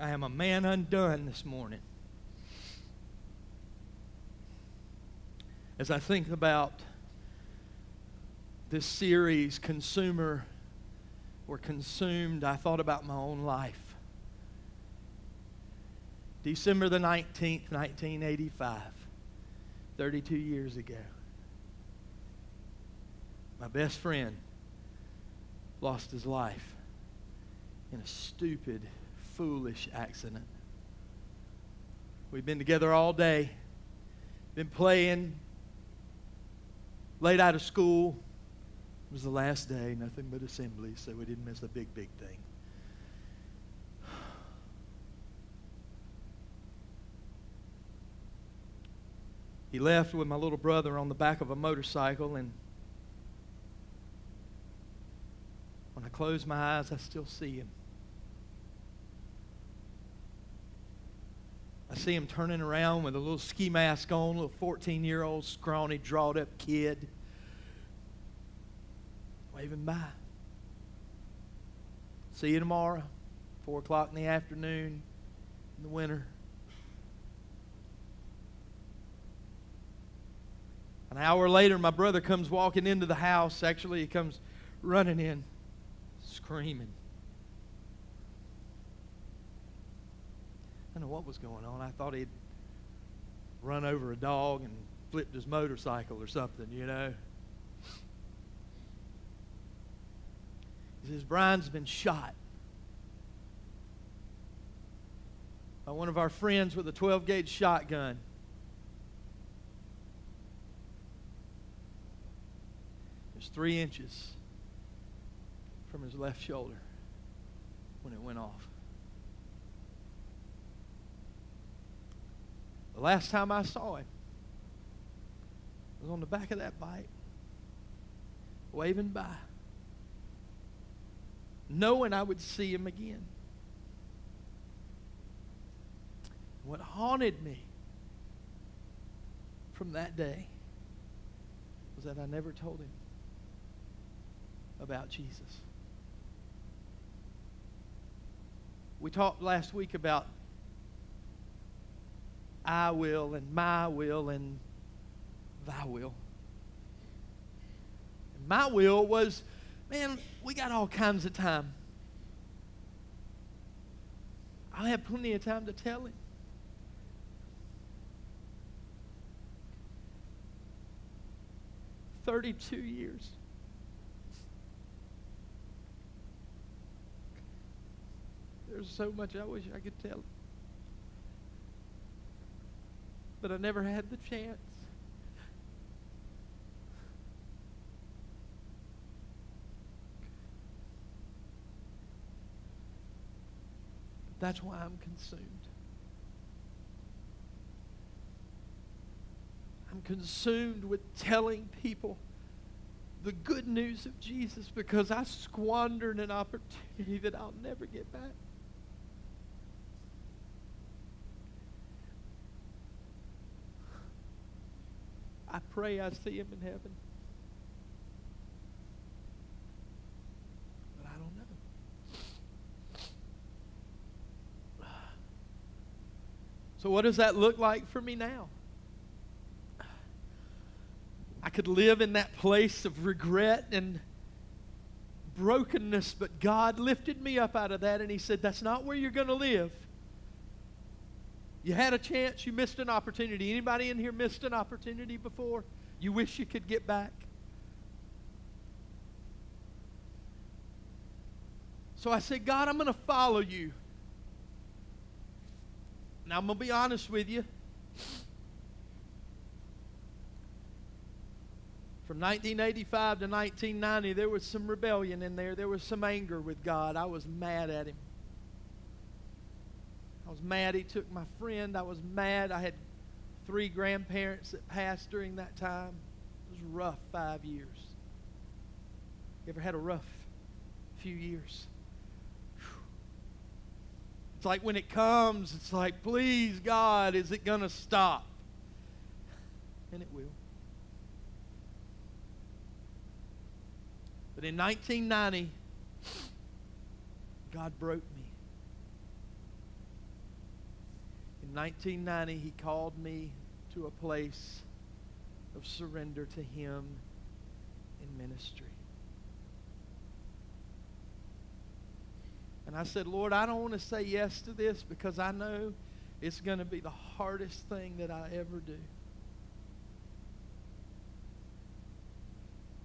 I am a man undone this morning. As I think about this series, Consumer or Consumed, I thought about my own life. December the 19th, 1985, 32 years ago. My best friend lost his life in a stupid, foolish accident. We've been together all day, been playing, late out of school. It was the last day, nothing but assembly, so we didn't miss a big, big thing. He left with my little brother on the back of a motorcycle, and when I close my eyes, I still see him. I see him turning around with a little ski mask on, a little 14 year old scrawny, drawed up kid, waving by. See you tomorrow, 4 o'clock in the afternoon in the winter. An hour later, my brother comes walking into the house. Actually, he comes running in, screaming. I don't know what was going on. I thought he'd run over a dog and flipped his motorcycle or something, you know. He says, Brian's been shot by one of our friends with a 12 gauge shotgun. It's three inches from his left shoulder when it went off. The last time I saw him was on the back of that bike, waving by, knowing I would see him again. What haunted me from that day was that I never told him about Jesus. We talked last week about I will and my will and thy will. And my will was, man, we got all kinds of time. I'll have plenty of time to tell him. Thirty-two years. There's so much I wish I could tell. But I never had the chance. That's why I'm consumed. I'm consumed with telling people the good news of Jesus because I squandered an opportunity that I'll never get back. Pray I see him in heaven. But I don't know. So, what does that look like for me now? I could live in that place of regret and brokenness, but God lifted me up out of that and He said, That's not where you're going to live. You had a chance, you missed an opportunity. Anybody in here missed an opportunity before? You wish you could get back? So I said, God, I'm going to follow you. Now, I'm going to be honest with you. From 1985 to 1990, there was some rebellion in there. There was some anger with God. I was mad at Him. I was mad he took my friend. I was mad. I had three grandparents that passed during that time. It was rough five years. You ever had a rough few years? It's like when it comes, it's like, please, God, is it going to stop? And it will. But in 1990, God broke me. 1990, He called me to a place of surrender to Him in ministry. And I said, Lord, I don't want to say yes to this because I know it's going to be the hardest thing that I ever do.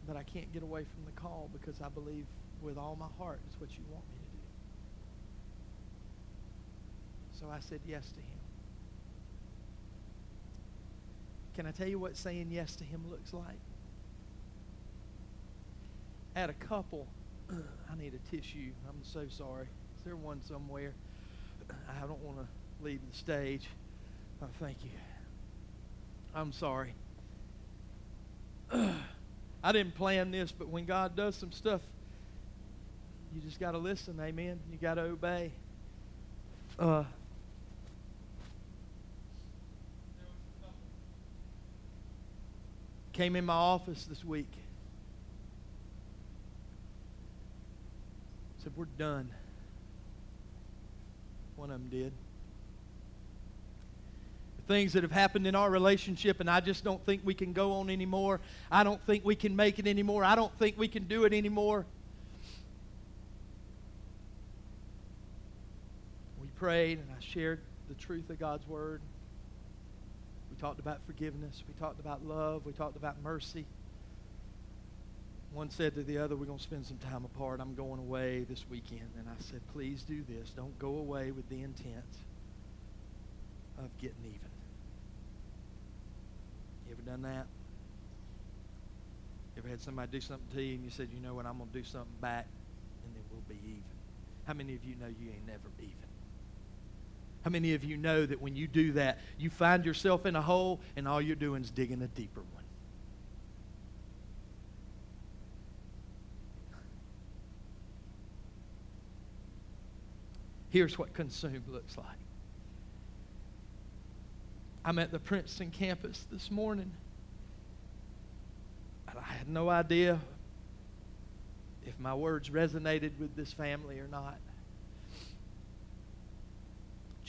But I can't get away from the call because I believe with all my heart it's what you want me to do. So I said yes to him. Can I tell you what saying yes to him looks like? At a couple, I need a tissue. I'm so sorry. Is there one somewhere? I don't want to leave the stage. Oh, thank you. I'm sorry. I didn't plan this, but when God does some stuff, you just got to listen. Amen. You got to obey. Uh, came in my office this week. Said, We're done. One of them did. The things that have happened in our relationship, and I just don't think we can go on anymore. I don't think we can make it anymore. I don't think we can do it anymore. We prayed, and I shared the truth of God's Word talked about forgiveness. We talked about love. We talked about mercy. One said to the other, We're going to spend some time apart. I'm going away this weekend. And I said, Please do this. Don't go away with the intent of getting even. You ever done that? You ever had somebody do something to you and you said, You know what? I'm going to do something back and then we'll be even. How many of you know you ain't never even? How many of you know that when you do that, you find yourself in a hole and all you're doing is digging a deeper one? Here's what consumed looks like. I'm at the Princeton campus this morning. And I had no idea if my words resonated with this family or not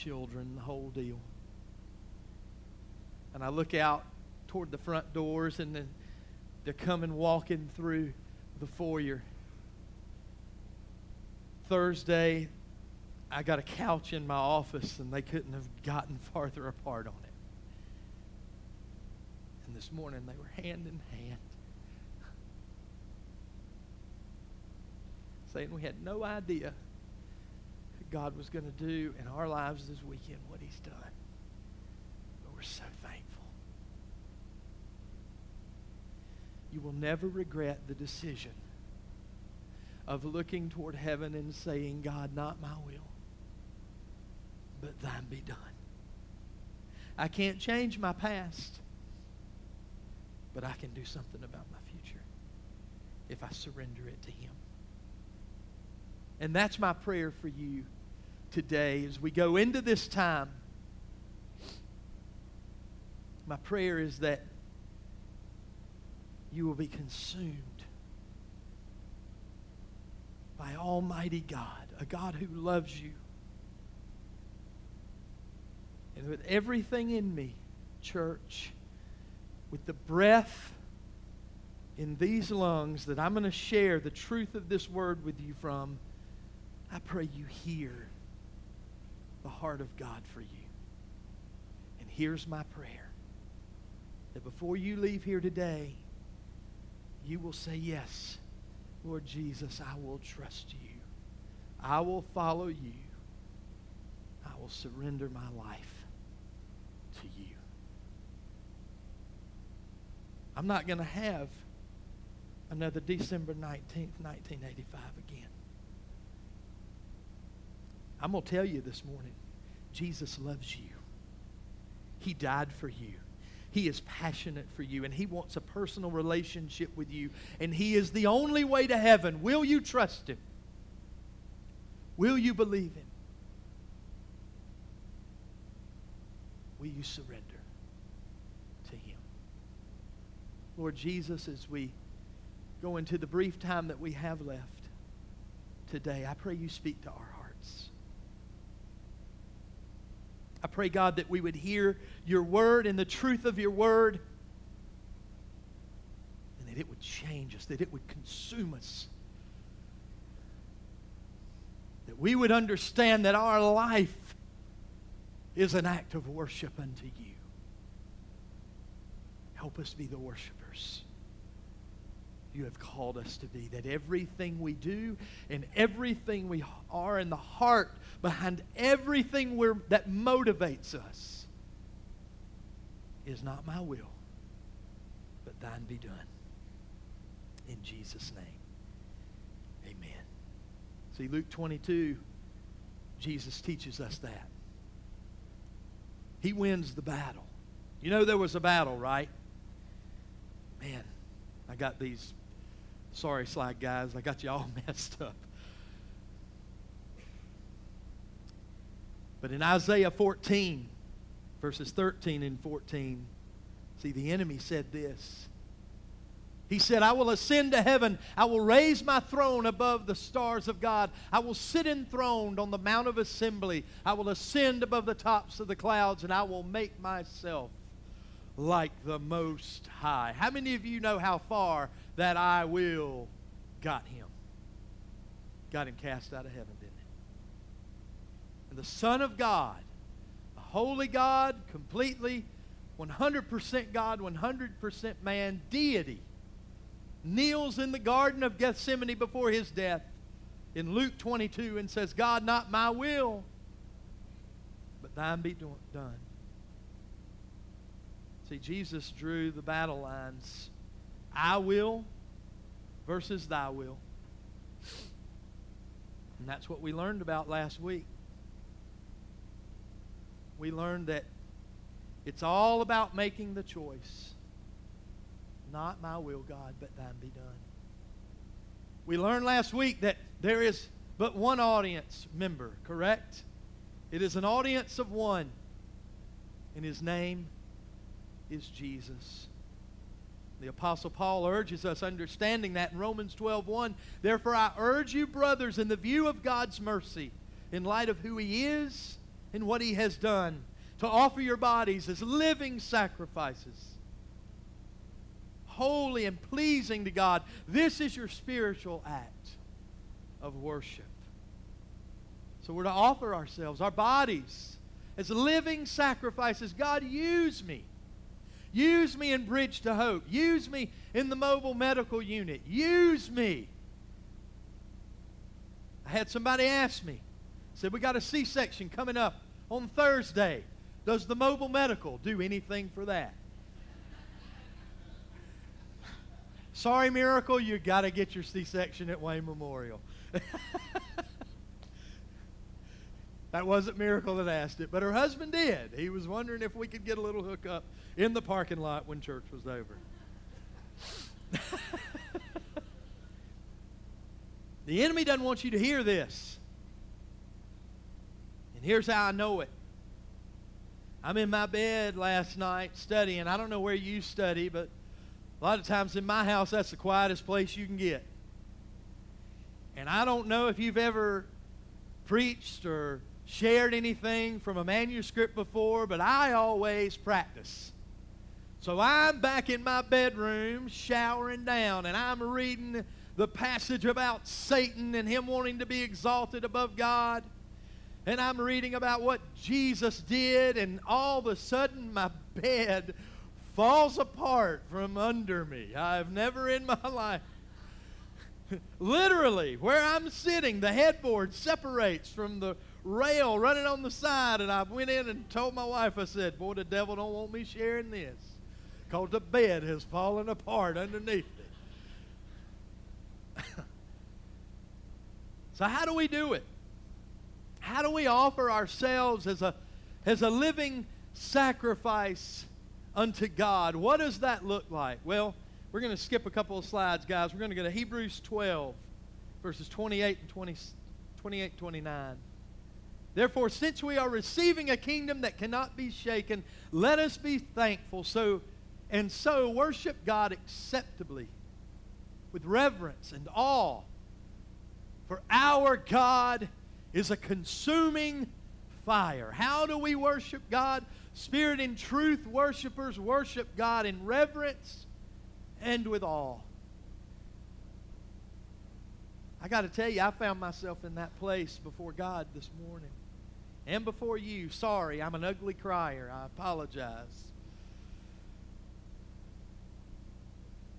children, the whole deal. And I look out toward the front doors, and then they're coming walking through the foyer. Thursday, I got a couch in my office, and they couldn't have gotten farther apart on it. And this morning, they were hand in hand. Saying we had no idea God was going to do in our lives this weekend, what He's done. But we're so thankful. You will never regret the decision of looking toward heaven and saying, God, not my will, but thine be done. I can't change my past, but I can do something about my future if I surrender it to Him. And that's my prayer for you today as we go into this time. My prayer is that you will be consumed by Almighty God, a God who loves you. And with everything in me, church, with the breath in these lungs that I'm going to share the truth of this word with you from, I pray you hear the heart of God for you. And here's my prayer that before you leave here today, you will say, Yes, Lord Jesus, I will trust you. I will follow you. I will surrender my life to you. I'm not going to have another December 19th, 1985 again. I'm going to tell you this morning Jesus loves you. He died for you. He is passionate for you, and He wants a personal relationship with you, and He is the only way to heaven. Will you trust Him? Will you believe Him? Will you surrender to Him? Lord Jesus, as we go into the brief time that we have left today, I pray you speak to our hearts. I pray, God, that we would hear your word and the truth of your word, and that it would change us, that it would consume us. That we would understand that our life is an act of worship unto you. Help us be the worshipers you have called us to be. That everything we do and everything we are in the heart behind everything we're, that motivates us is not my will, but thine be done. In Jesus' name, amen. See, Luke 22, Jesus teaches us that. He wins the battle. You know there was a battle, right? Man, I got these, sorry, slide guys, I got you all messed up. But in Isaiah 14, verses 13 and 14, see, the enemy said this. He said, I will ascend to heaven. I will raise my throne above the stars of God. I will sit enthroned on the Mount of Assembly. I will ascend above the tops of the clouds, and I will make myself like the Most High. How many of you know how far that I will got him? Got him cast out of heaven, didn't it? And the Son of God, a holy God, completely 100% God, 100% man, deity kneels in the Garden of Gethsemane before his death in Luke 22 and says, God, not my will, but thine be done. See, Jesus drew the battle lines I will versus thy will. And that's what we learned about last week. We learned that it's all about making the choice. Not my will, God, but thine be done. We learned last week that there is but one audience member, correct? It is an audience of one, and his name is Jesus. The Apostle Paul urges us, understanding that in Romans 12 1, Therefore I urge you, brothers, in the view of God's mercy, in light of who he is and what he has done, to offer your bodies as living sacrifices holy and pleasing to God. This is your spiritual act of worship. So we're to offer ourselves, our bodies, as living sacrifices. God, use me. Use me in Bridge to Hope. Use me in the mobile medical unit. Use me. I had somebody ask me, said, We got a C section coming up on Thursday. Does the mobile medical do anything for that? Sorry, Miracle, you got to get your C section at Wayne Memorial. that wasn't Miracle that asked it, but her husband did. He was wondering if we could get a little hookup in the parking lot when church was over. the enemy doesn't want you to hear this. And here's how I know it. I'm in my bed last night studying. I don't know where you study, but a lot of times in my house, that's the quietest place you can get. And I don't know if you've ever preached or shared anything from a manuscript before, but I always practice. So I'm back in my bedroom showering down, and I'm reading the passage about Satan and him wanting to be exalted above God. And I'm reading about what Jesus did, and all of a sudden my bed falls apart from under me. I've never in my life. Literally, where I'm sitting, the headboard separates from the rail running on the side, and I went in and told my wife, I said, Boy, the devil don't want me sharing this. Because the bed has fallen apart underneath it. so how do we do it? How do we offer ourselves as a, as a living sacrifice unto God. What does that look like? Well, we're going to skip a couple of slides, guys. We're going to go to Hebrews 12, verses 28 and 20, 28 29. Therefore, since we are receiving a kingdom that cannot be shaken, let us be thankful. So and so worship God acceptably with reverence and awe. For our God is a consuming fire. How do we worship God? Spirit and truth worshipers worship God in reverence and with awe. I got to tell you, I found myself in that place before God this morning and before you. Sorry, I'm an ugly crier. I apologize.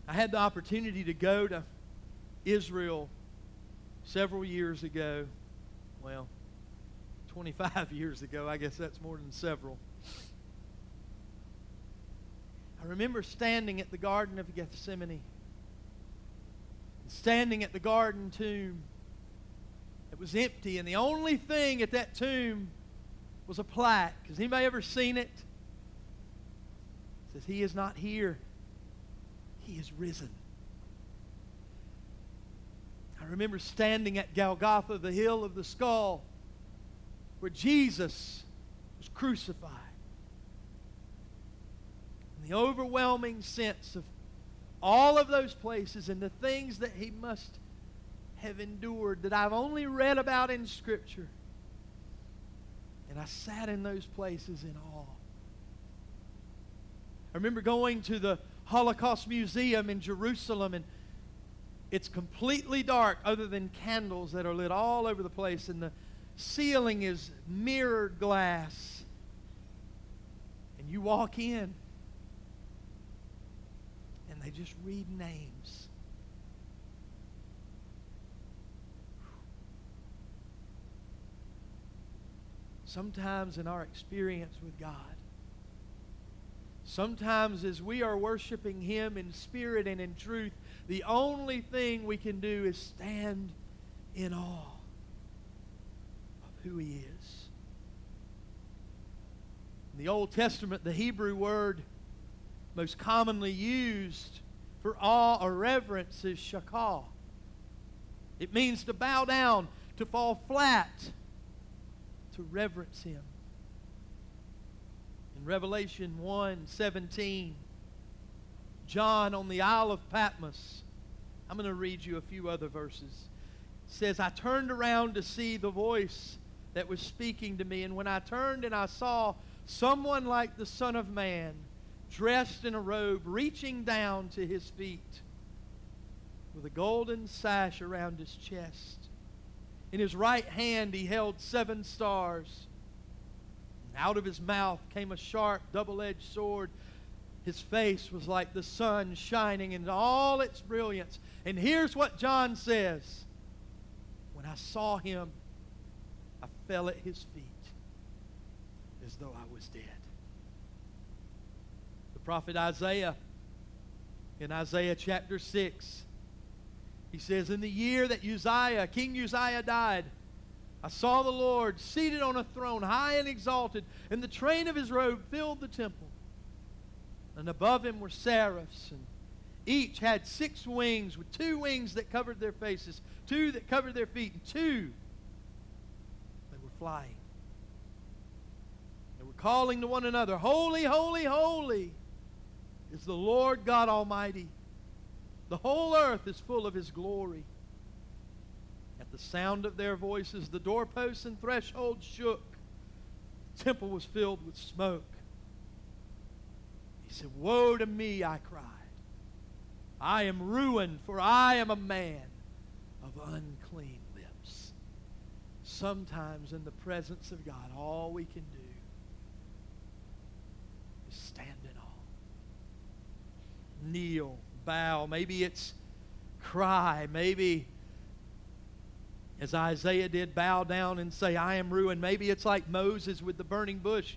I had the opportunity to go to Israel several years ago. Well, 25 years ago. I guess that's more than several. I remember standing at the Garden of Gethsemane, standing at the garden tomb. Was empty, and the only thing at that tomb was a plaque. Has anybody ever seen it? It says, He is not here. He is risen. I remember standing at Golgotha, the hill of the skull, where Jesus was crucified. And the overwhelming sense of all of those places and the things that he must have endured that I've only read about in Scripture. And I sat in those places in awe. I remember going to the Holocaust Museum in Jerusalem, and it's completely dark other than candles that are lit all over the place, and the ceiling is mirrored glass. And you walk in, and they just read names. Sometimes in our experience with God, Sometimes, as we are worshiping Him in spirit and in truth, the only thing we can do is stand in awe of who He is. In the Old Testament, the Hebrew word most commonly used for awe or reverence is shakal. It means to bow down, to fall flat, to reverence Him. In Revelation 1 17, John on the Isle of Patmos, I'm going to read you a few other verses. says, I turned around to see the voice that was speaking to me, and when I turned and I saw someone like the Son of Man, dressed in a robe, reaching down to his feet, with a golden sash around his chest. In his right hand he held seven stars. Out of his mouth came a sharp, double edged sword. His face was like the sun shining in all its brilliance. And here's what John says When I saw him, I fell at his feet as though I was dead. The prophet Isaiah, in Isaiah chapter 6, he says, In the year that Uzziah, King Uzziah died, I saw the Lord seated on a throne, high and exalted, and the train of his robe filled the temple. And above him were seraphs, and each had six wings, with two wings that covered their faces, two that covered their feet, and two they were flying. They were calling to one another, Holy, holy, holy is the Lord God Almighty. The whole earth is full of his glory At the sound of their voices, the doorposts and thresholds shook. The temple was filled with smoke. He said, Woe to me, I cried. I am ruined, for I am a man of unclean lips. Sometimes in the presence of God, all we can do is stand in awe. Kneel, bow. Maybe it's cry. Maybe as Isaiah did, bow down and say, I am ruined. Maybe it's like Moses with the burning bush,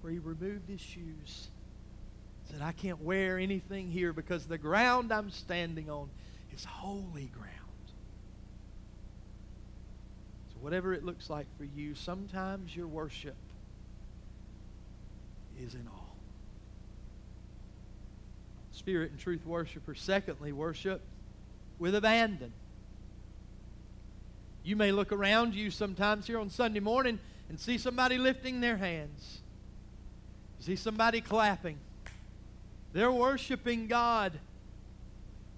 where he removed his shoes. Said, I can't wear anything here because the ground I'm standing on is holy ground. So, whatever it looks like for you, sometimes your worship is in awe. Spirit and truth worshipers, secondly, worship with abandon. You may look around you sometimes here on Sunday morning and see somebody lifting their hands, see somebody clapping. They're worshiping God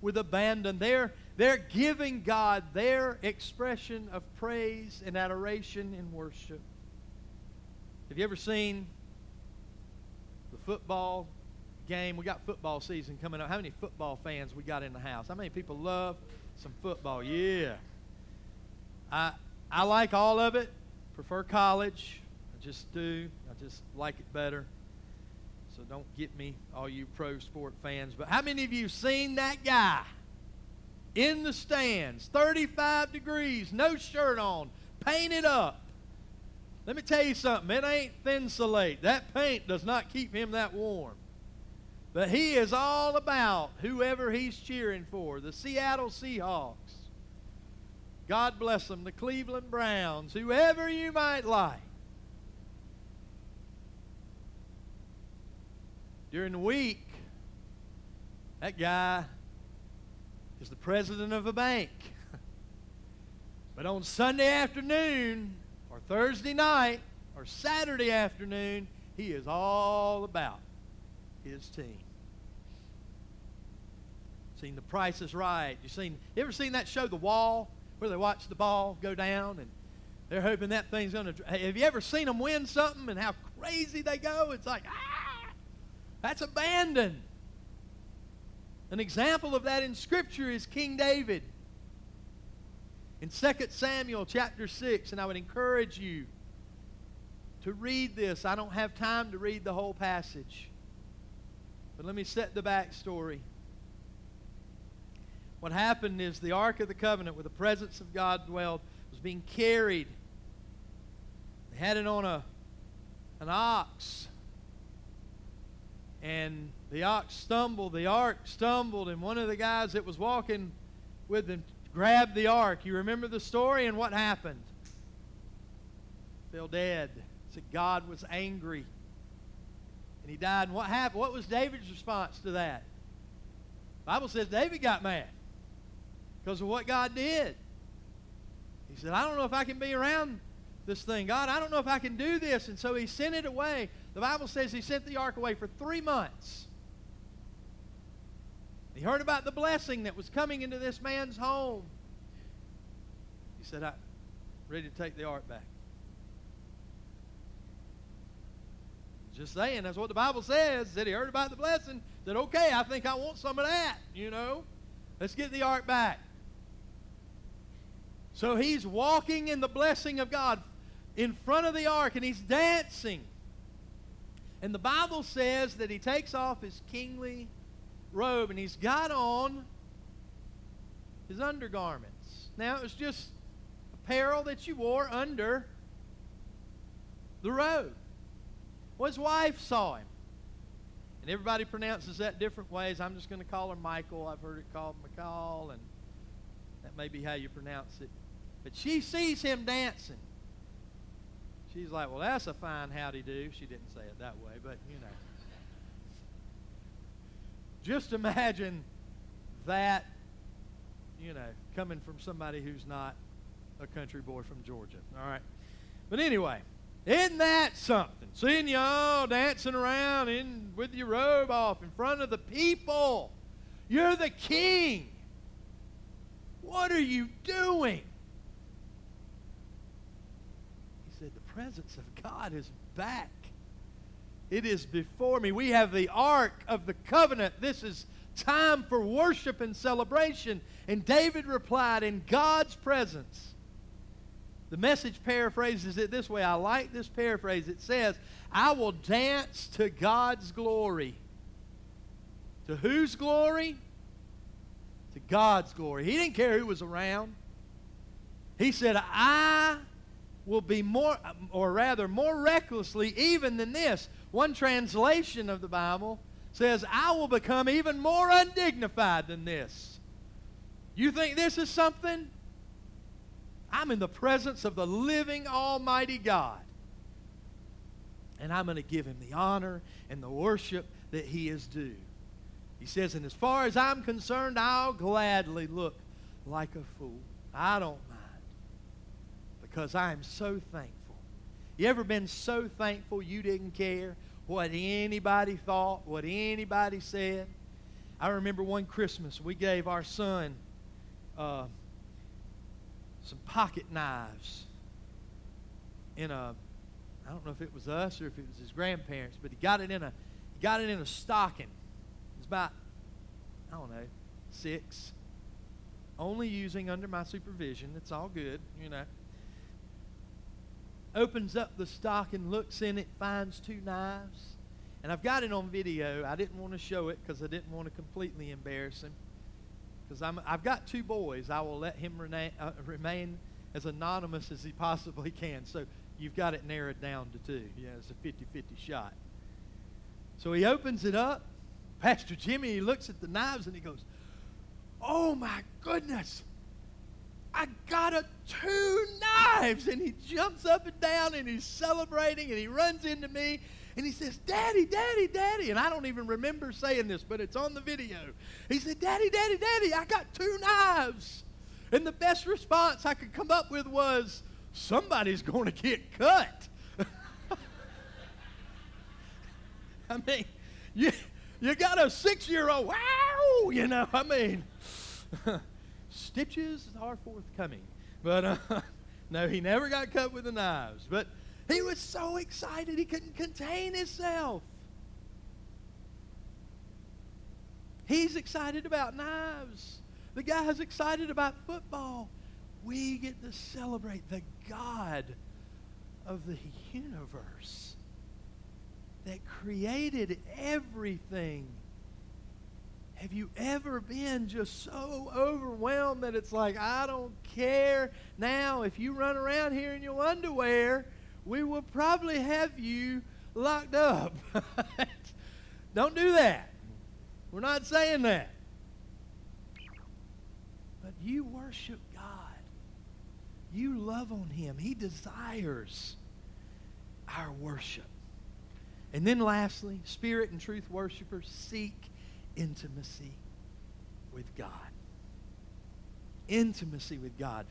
with abandon. They're, they're giving God their expression of praise and adoration and worship. Have you ever seen the football game? We got football season coming up. How many football fans we got in the house? How many people love some football? Yeah. I I like all of it. Prefer college. I just do. I just like it better. So don't get me, all you pro sport fans. But how many of you seen that guy in the stands, 35 degrees, no shirt on, painted up? Let me tell you something. It ain't thin Thinsulate. That paint does not keep him that warm. But he is all about whoever he's cheering for. The Seattle Seahawks. God bless them. The Cleveland Browns. Whoever you might like. During the week, that guy is the president of a bank. but on Sunday afternoon, or Thursday night, or Saturday afternoon, he is all about his team. Seen The Price is Right. You seen? You ever seen that show, The Wall, where they watch the ball go down and they're hoping that thing's going to. Have you ever seen them win something and how crazy they go? It's like ah. That's abandon. An example of that in Scripture is King David. In 2 Samuel chapter 6, and I would encourage you to read this. I don't have time to read the whole passage. But let me set the backstory. What happened is the Ark of the Covenant, where the presence of God dwelled, was being carried. They had it on a, an ox and the ox stumbled, the ark stumbled, and one of the guys that was walking with them grabbed the ark. You remember the story and what happened? Fell dead. Said God was angry. And he died. And what happened? What was David's response to that? The Bible says David got mad because of what God did. He said, I don't know if I can be around this thing. God, I don't know if I can do this. And so he sent it away. The Bible says he sent the ark away for three months. He heard about the blessing that was coming into this man's home. He said, I'm ready to take the ark back. Just saying, that's what the Bible says. Said he heard about the blessing. Said, okay, I think I want some of that, you know. Let's get the ark back. So he's walking in the blessing of God in front of the ark and he's dancing. And the Bible says that he takes off his kingly robe and he's got on his undergarments. Now, it was just apparel that you wore under the robe. Well, his wife saw him. And everybody pronounces that different ways. I'm just going to call her Michael. I've heard it called McCall, and that may be how you pronounce it. But she sees him dancing. She's like, well, that's a fine howdy do. She didn't say it that way, but you know. Just imagine that, you know, coming from somebody who's not a country boy from Georgia. All right. But anyway, isn't that something? Seeing you all dancing around in with your robe off in front of the people. You're the king. What are you doing? Presence of God is back. It is before me. We have the Ark of the Covenant. This is time for worship and celebration. And David replied, In God's presence. The message paraphrases it this way. I like this paraphrase. It says, I will dance to God's glory. To whose glory? To God's glory. He didn't care who was around. He said, I will be more, or rather, more recklessly even than this. One translation of the Bible says, I will become even more undignified than this. You think this is something? I'm in the presence of the living Almighty God. And I'm going to give him the honor and the worship that he is due. He says, and as far as I'm concerned, I'll gladly look like a fool. I don't because I am so thankful. You ever been so thankful you didn't care what anybody thought, what anybody said? I remember one Christmas we gave our son uh, some pocket knives in a I don't know if it was us or if it was his grandparents, but he got it in a he got it in a stocking. It's about I don't know six. Only using under my supervision. It's all good, you know. Opens up the stock and looks in it, finds two knives. And I've got it on video. I didn't want to show it because I didn't want to completely embarrass him. Because I've got two boys. I will let him remain, uh, remain as anonymous as he possibly can. So you've got it narrowed down to two. Yeah, it's a 50 50 shot. So he opens it up. Pastor Jimmy, he looks at the knives and he goes, Oh my goodness, I got a two knives. And he jumps up and down and he's celebrating and he runs into me and he says, Daddy, Daddy, Daddy. And I don't even remember saying this, but it's on the video. He said, Daddy, Daddy, Daddy, I got two knives. And the best response I could come up with was, somebody's going to get cut. I mean, you, you got a six year old, wow, you know, I mean, stitches are forthcoming. But uh, no, he never got cut with the knives. But he was so excited he couldn't contain himself. He's excited about knives. The guy's excited about football. We get to celebrate the God of the universe that created everything. Have you ever been just so overwhelmed that it's like, I don't care now if you run around here in your underwear? we will probably have you locked up. Don't do that. We're not saying that. But you worship God. You love on Him. He desires our worship. And then lastly, spirit and truth worshipers seek intimacy with God. Intimacy with God.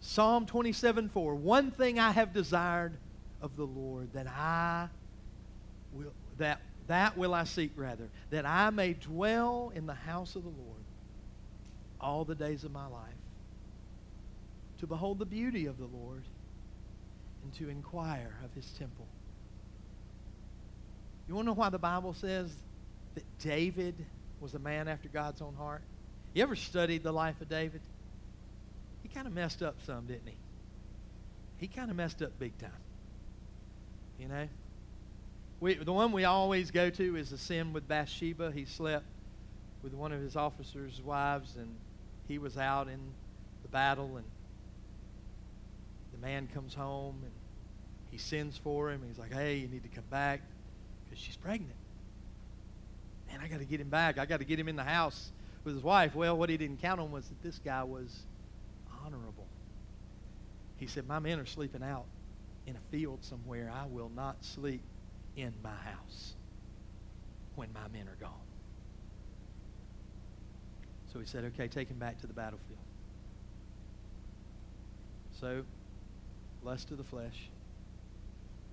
Psalm 27 4. One thing I have desired of the Lord, that I will that that will I seek rather, that I may dwell in the house of the Lord all the days of my life, to behold the beauty of the Lord and to inquire of his temple. You want to know why the Bible says that David was a man after God's own heart? You ever studied the life of David? He kind of messed up some, didn't he? He kind of messed up big time. You know? We, the one we always go to is the sin with Bathsheba. He slept with one of his officers' wives, and he was out in the battle, and the man comes home, and he sends for him. He's like, hey, you need to come back because she's pregnant. Man, I got to get him back. I got to get him in the house with his wife. Well, what he didn't count on was that this guy was honorable. He said, my men are sleeping out in a field somewhere, I will not sleep in my house when my men are gone. So he said, okay, take him back to the battlefield. So, lust of the flesh.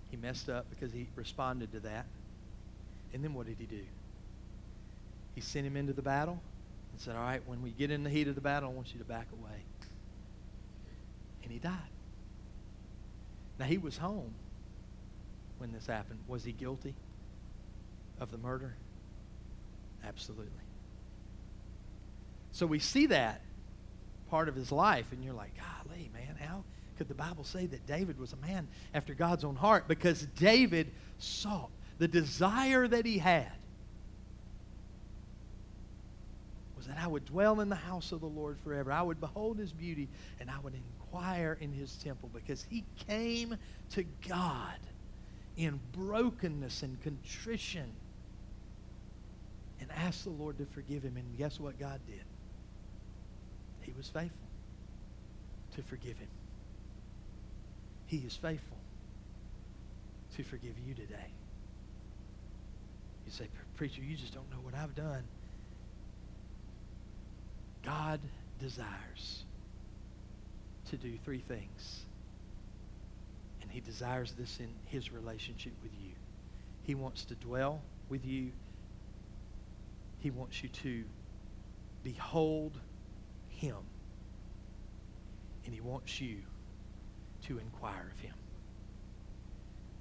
He messed up because he responded to that. And then what did he do? He sent him into the battle and said, all right, when we get in the heat of the battle, I want you to back away. And he died. Now, he was home when this happened. Was he guilty of the murder? Absolutely. So we see that part of his life, and you're like, golly, man, how could the Bible say that David was a man after God's own heart? Because David sought the desire that he had was that I would dwell in the house of the Lord forever. I would behold his beauty, and I would inquire in his temple because he came to God in brokenness and contrition and asked the Lord to forgive him. And guess what God did? He was faithful to forgive him. He is faithful to forgive you today. You say, Preacher, you just don't know what I've done. God desires to do three things. And he desires this in his relationship with you. He wants to dwell with you. He wants you to behold him. And he wants you to inquire of him.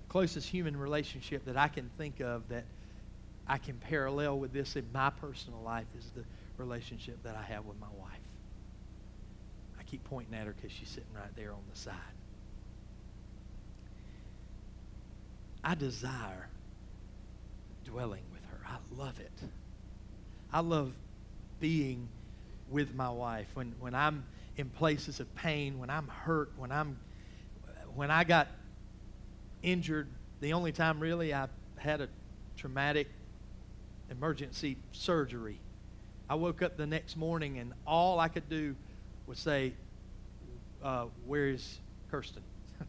The closest human relationship that I can think of that I can parallel with this in my personal life is the relationship that I have with my wife. I keep pointing at her because she's sitting right there on the side. I desire dwelling with her. I love it. I love being with my wife when, when I'm in places of pain, when I'm hurt, when I'm when I got injured, the only time really I had a traumatic emergency surgery. I woke up the next morning and all I could do was say, uh, Where is Kirsten?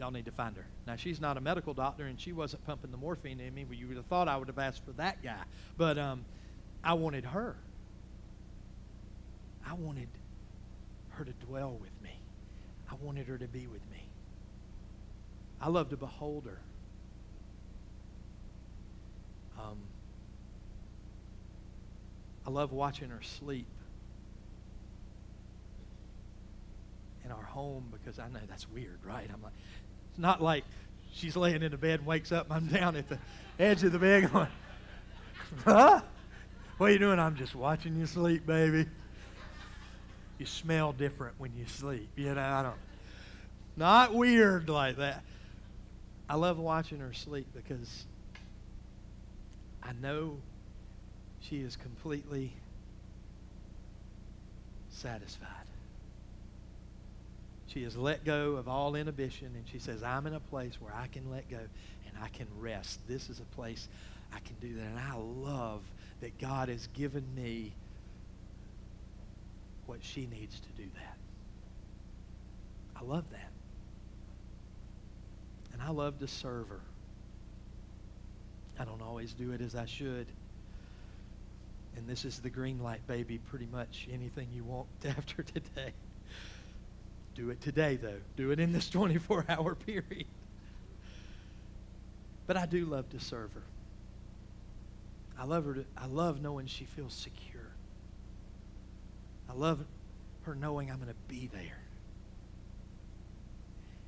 Y'all need to find her. Now, she's not a medical doctor and she wasn't pumping the morphine in me. Well, you would have thought I would have asked for that guy. But um, I wanted her. I wanted her to dwell with me. I wanted her to be with me. I love to behold her. Um, I love watching her sleep in our home because I know that's weird, right? I'm like, it's not like she's laying in the bed and wakes up and I'm down at the edge of the bed going, huh? What are you doing? I'm just watching you sleep, baby. You smell different when you sleep. You know, I don't. Not weird like that. I love watching her sleep because I know she is completely satisfied. She has let go of all inhibition and she says, I'm in a place where I can let go and I can rest. This is a place I can do that. And I love that God has given me what she needs to do that. I love that. And I love to serve her. I don't always do it as I should. And this is the green light, baby. Pretty much anything you want after today. Do it today, though. Do it in this 24 hour period. But I do love to serve her. I love her. To, I love knowing she feels secure. I love her knowing I'm going to be there.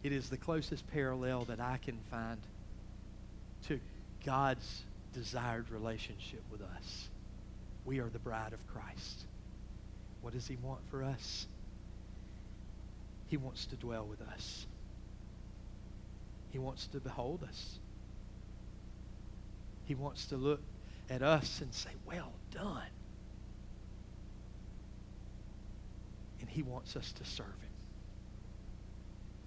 It is the closest parallel that I can find to God's desired relationship with us. We are the bride of Christ. What does he want for us? He wants to dwell with us. He wants to behold us. He wants to look at us and say, well done. And he wants us to serve him.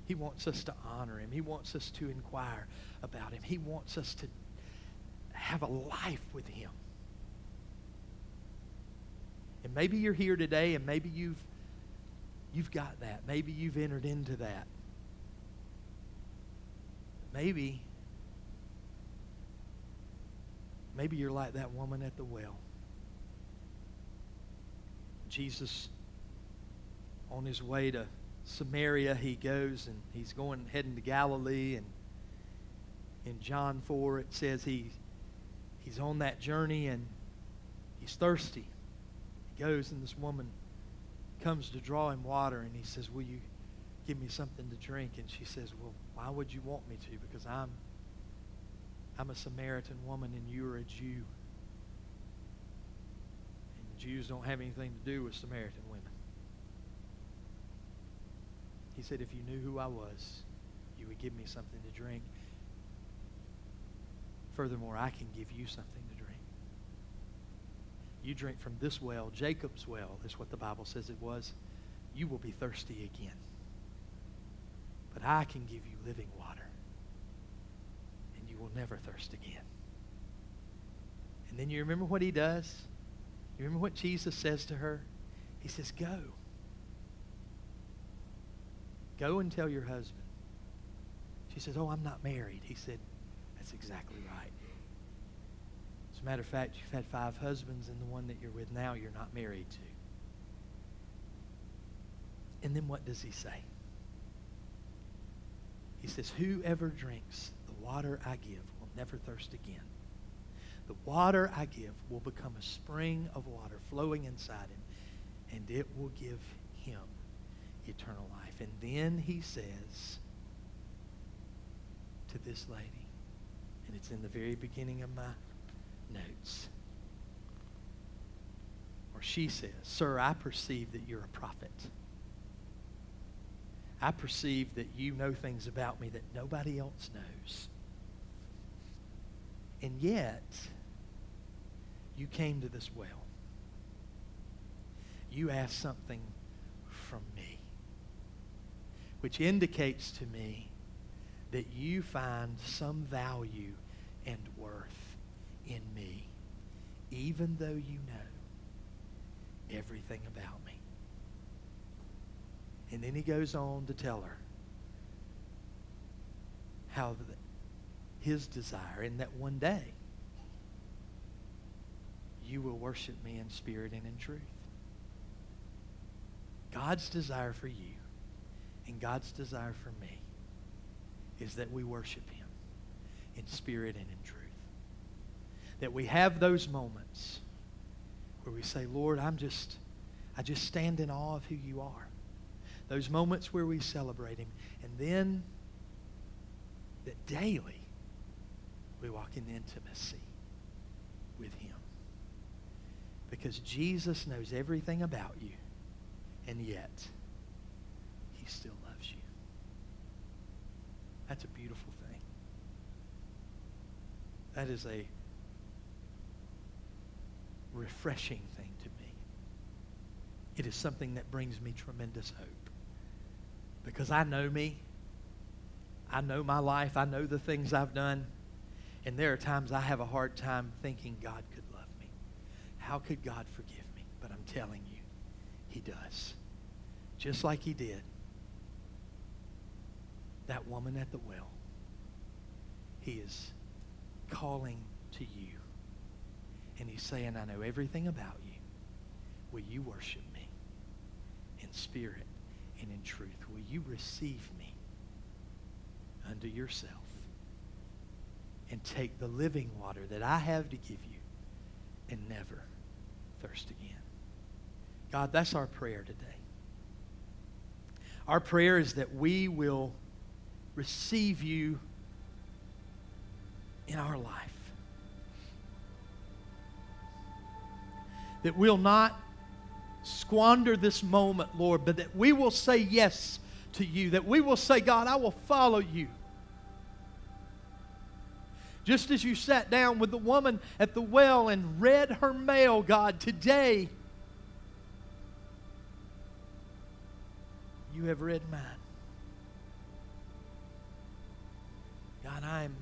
He wants us to honor him. He wants us to inquire about him. He wants us to have a life with him. And maybe you're here today and maybe you've you've got that. Maybe you've entered into that. Maybe maybe you're like that woman at the well. Jesus on his way to Samaria, he goes and he's going heading to Galilee and in John 4 it says he he's on that journey and he's thirsty. He goes and this woman comes to draw him water and he says, "Will you give me something to drink?" And she says, "Well, why would you want me to? Because I'm I'm a Samaritan woman and you're a Jew." And Jews don't have anything to do with Samaritan women. He said, if you knew who I was, you would give me something to drink. Furthermore, I can give you something to drink. You drink from this well, Jacob's well, is what the Bible says it was. You will be thirsty again. But I can give you living water, and you will never thirst again. And then you remember what he does? You remember what Jesus says to her? He says, Go. Go and tell your husband. She says, Oh, I'm not married. He said, That's exactly right. As a matter of fact, you've had five husbands, and the one that you're with now, you're not married to. And then what does he say? He says, Whoever drinks the water I give will never thirst again. The water I give will become a spring of water flowing inside him, and it will give him eternal life. And then he says, to this lady. And it's in the very beginning of my notes. Or she says, Sir, I perceive that you're a prophet. I perceive that you know things about me that nobody else knows. And yet, you came to this well. You asked something from me, which indicates to me that you find some value and worth in me, even though you know everything about me. And then he goes on to tell her how the, his desire, in that one day, you will worship me in spirit and in truth. God's desire for you and God's desire for me is that we worship him in spirit and in truth. That we have those moments where we say, Lord, I'm just, I just stand in awe of who you are. Those moments where we celebrate him. And then that daily we walk in intimacy with him. Because Jesus knows everything about you, and yet he still loves you. That's a beautiful thing. That is a refreshing thing to me. It is something that brings me tremendous hope. Because I know me. I know my life. I know the things I've done. And there are times I have a hard time thinking God could love me. How could God forgive me? But I'm telling you, he does. Just like he did that woman at the well. He is calling to you. And he's saying, I know everything about you. Will you worship me in spirit and in truth? Will you receive me unto yourself and take the living water that I have to give you and never thirst again? God, that's our prayer today. Our prayer is that we will receive you in our life. That we'll not squander this moment, Lord, but that we will say yes to you. That we will say, God, I will follow you. Just as you sat down with the woman at the well and read her mail, God, today you have read mine. God, I'm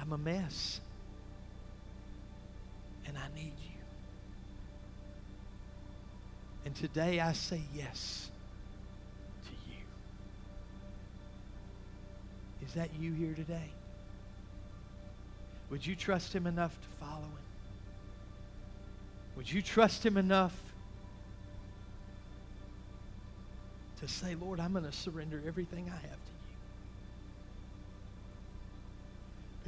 I'm a mess. And I need you. And today I say yes to you. Is that you here today? Would you trust him enough to follow him? Would you trust him enough to say, Lord, I'm going to surrender everything I have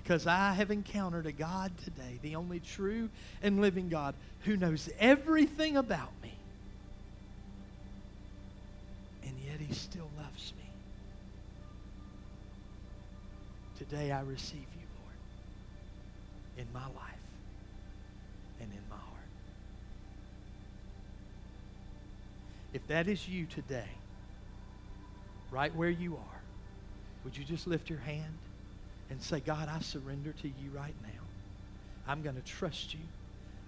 Because I have encountered a God today, the only true and living God, who knows everything about me. And yet he still loves me. Today I receive you, Lord, in my life and in my heart. If that is you today, right where you are, would you just lift your hand? And say, God, I surrender to you right now. I'm going to trust you.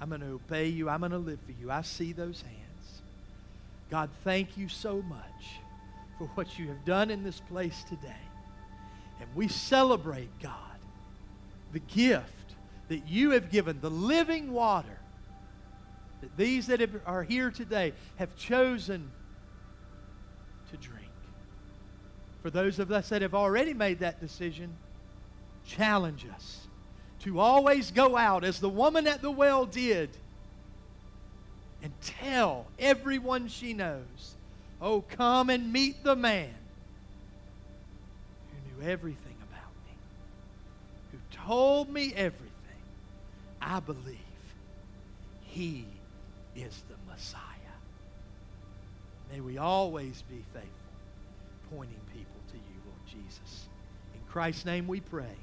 I'm going to obey you. I'm going to live for you. I see those hands. God, thank you so much for what you have done in this place today. And we celebrate, God, the gift that you have given, the living water that these that are here today have chosen to drink. For those of us that have already made that decision, challenge us to always go out as the woman at the well did and tell everyone she knows, oh, come and meet the man who knew everything about me, who told me everything. I believe he is the Messiah. May we always be faithful, pointing people to you, Lord Jesus. In Christ's name we pray.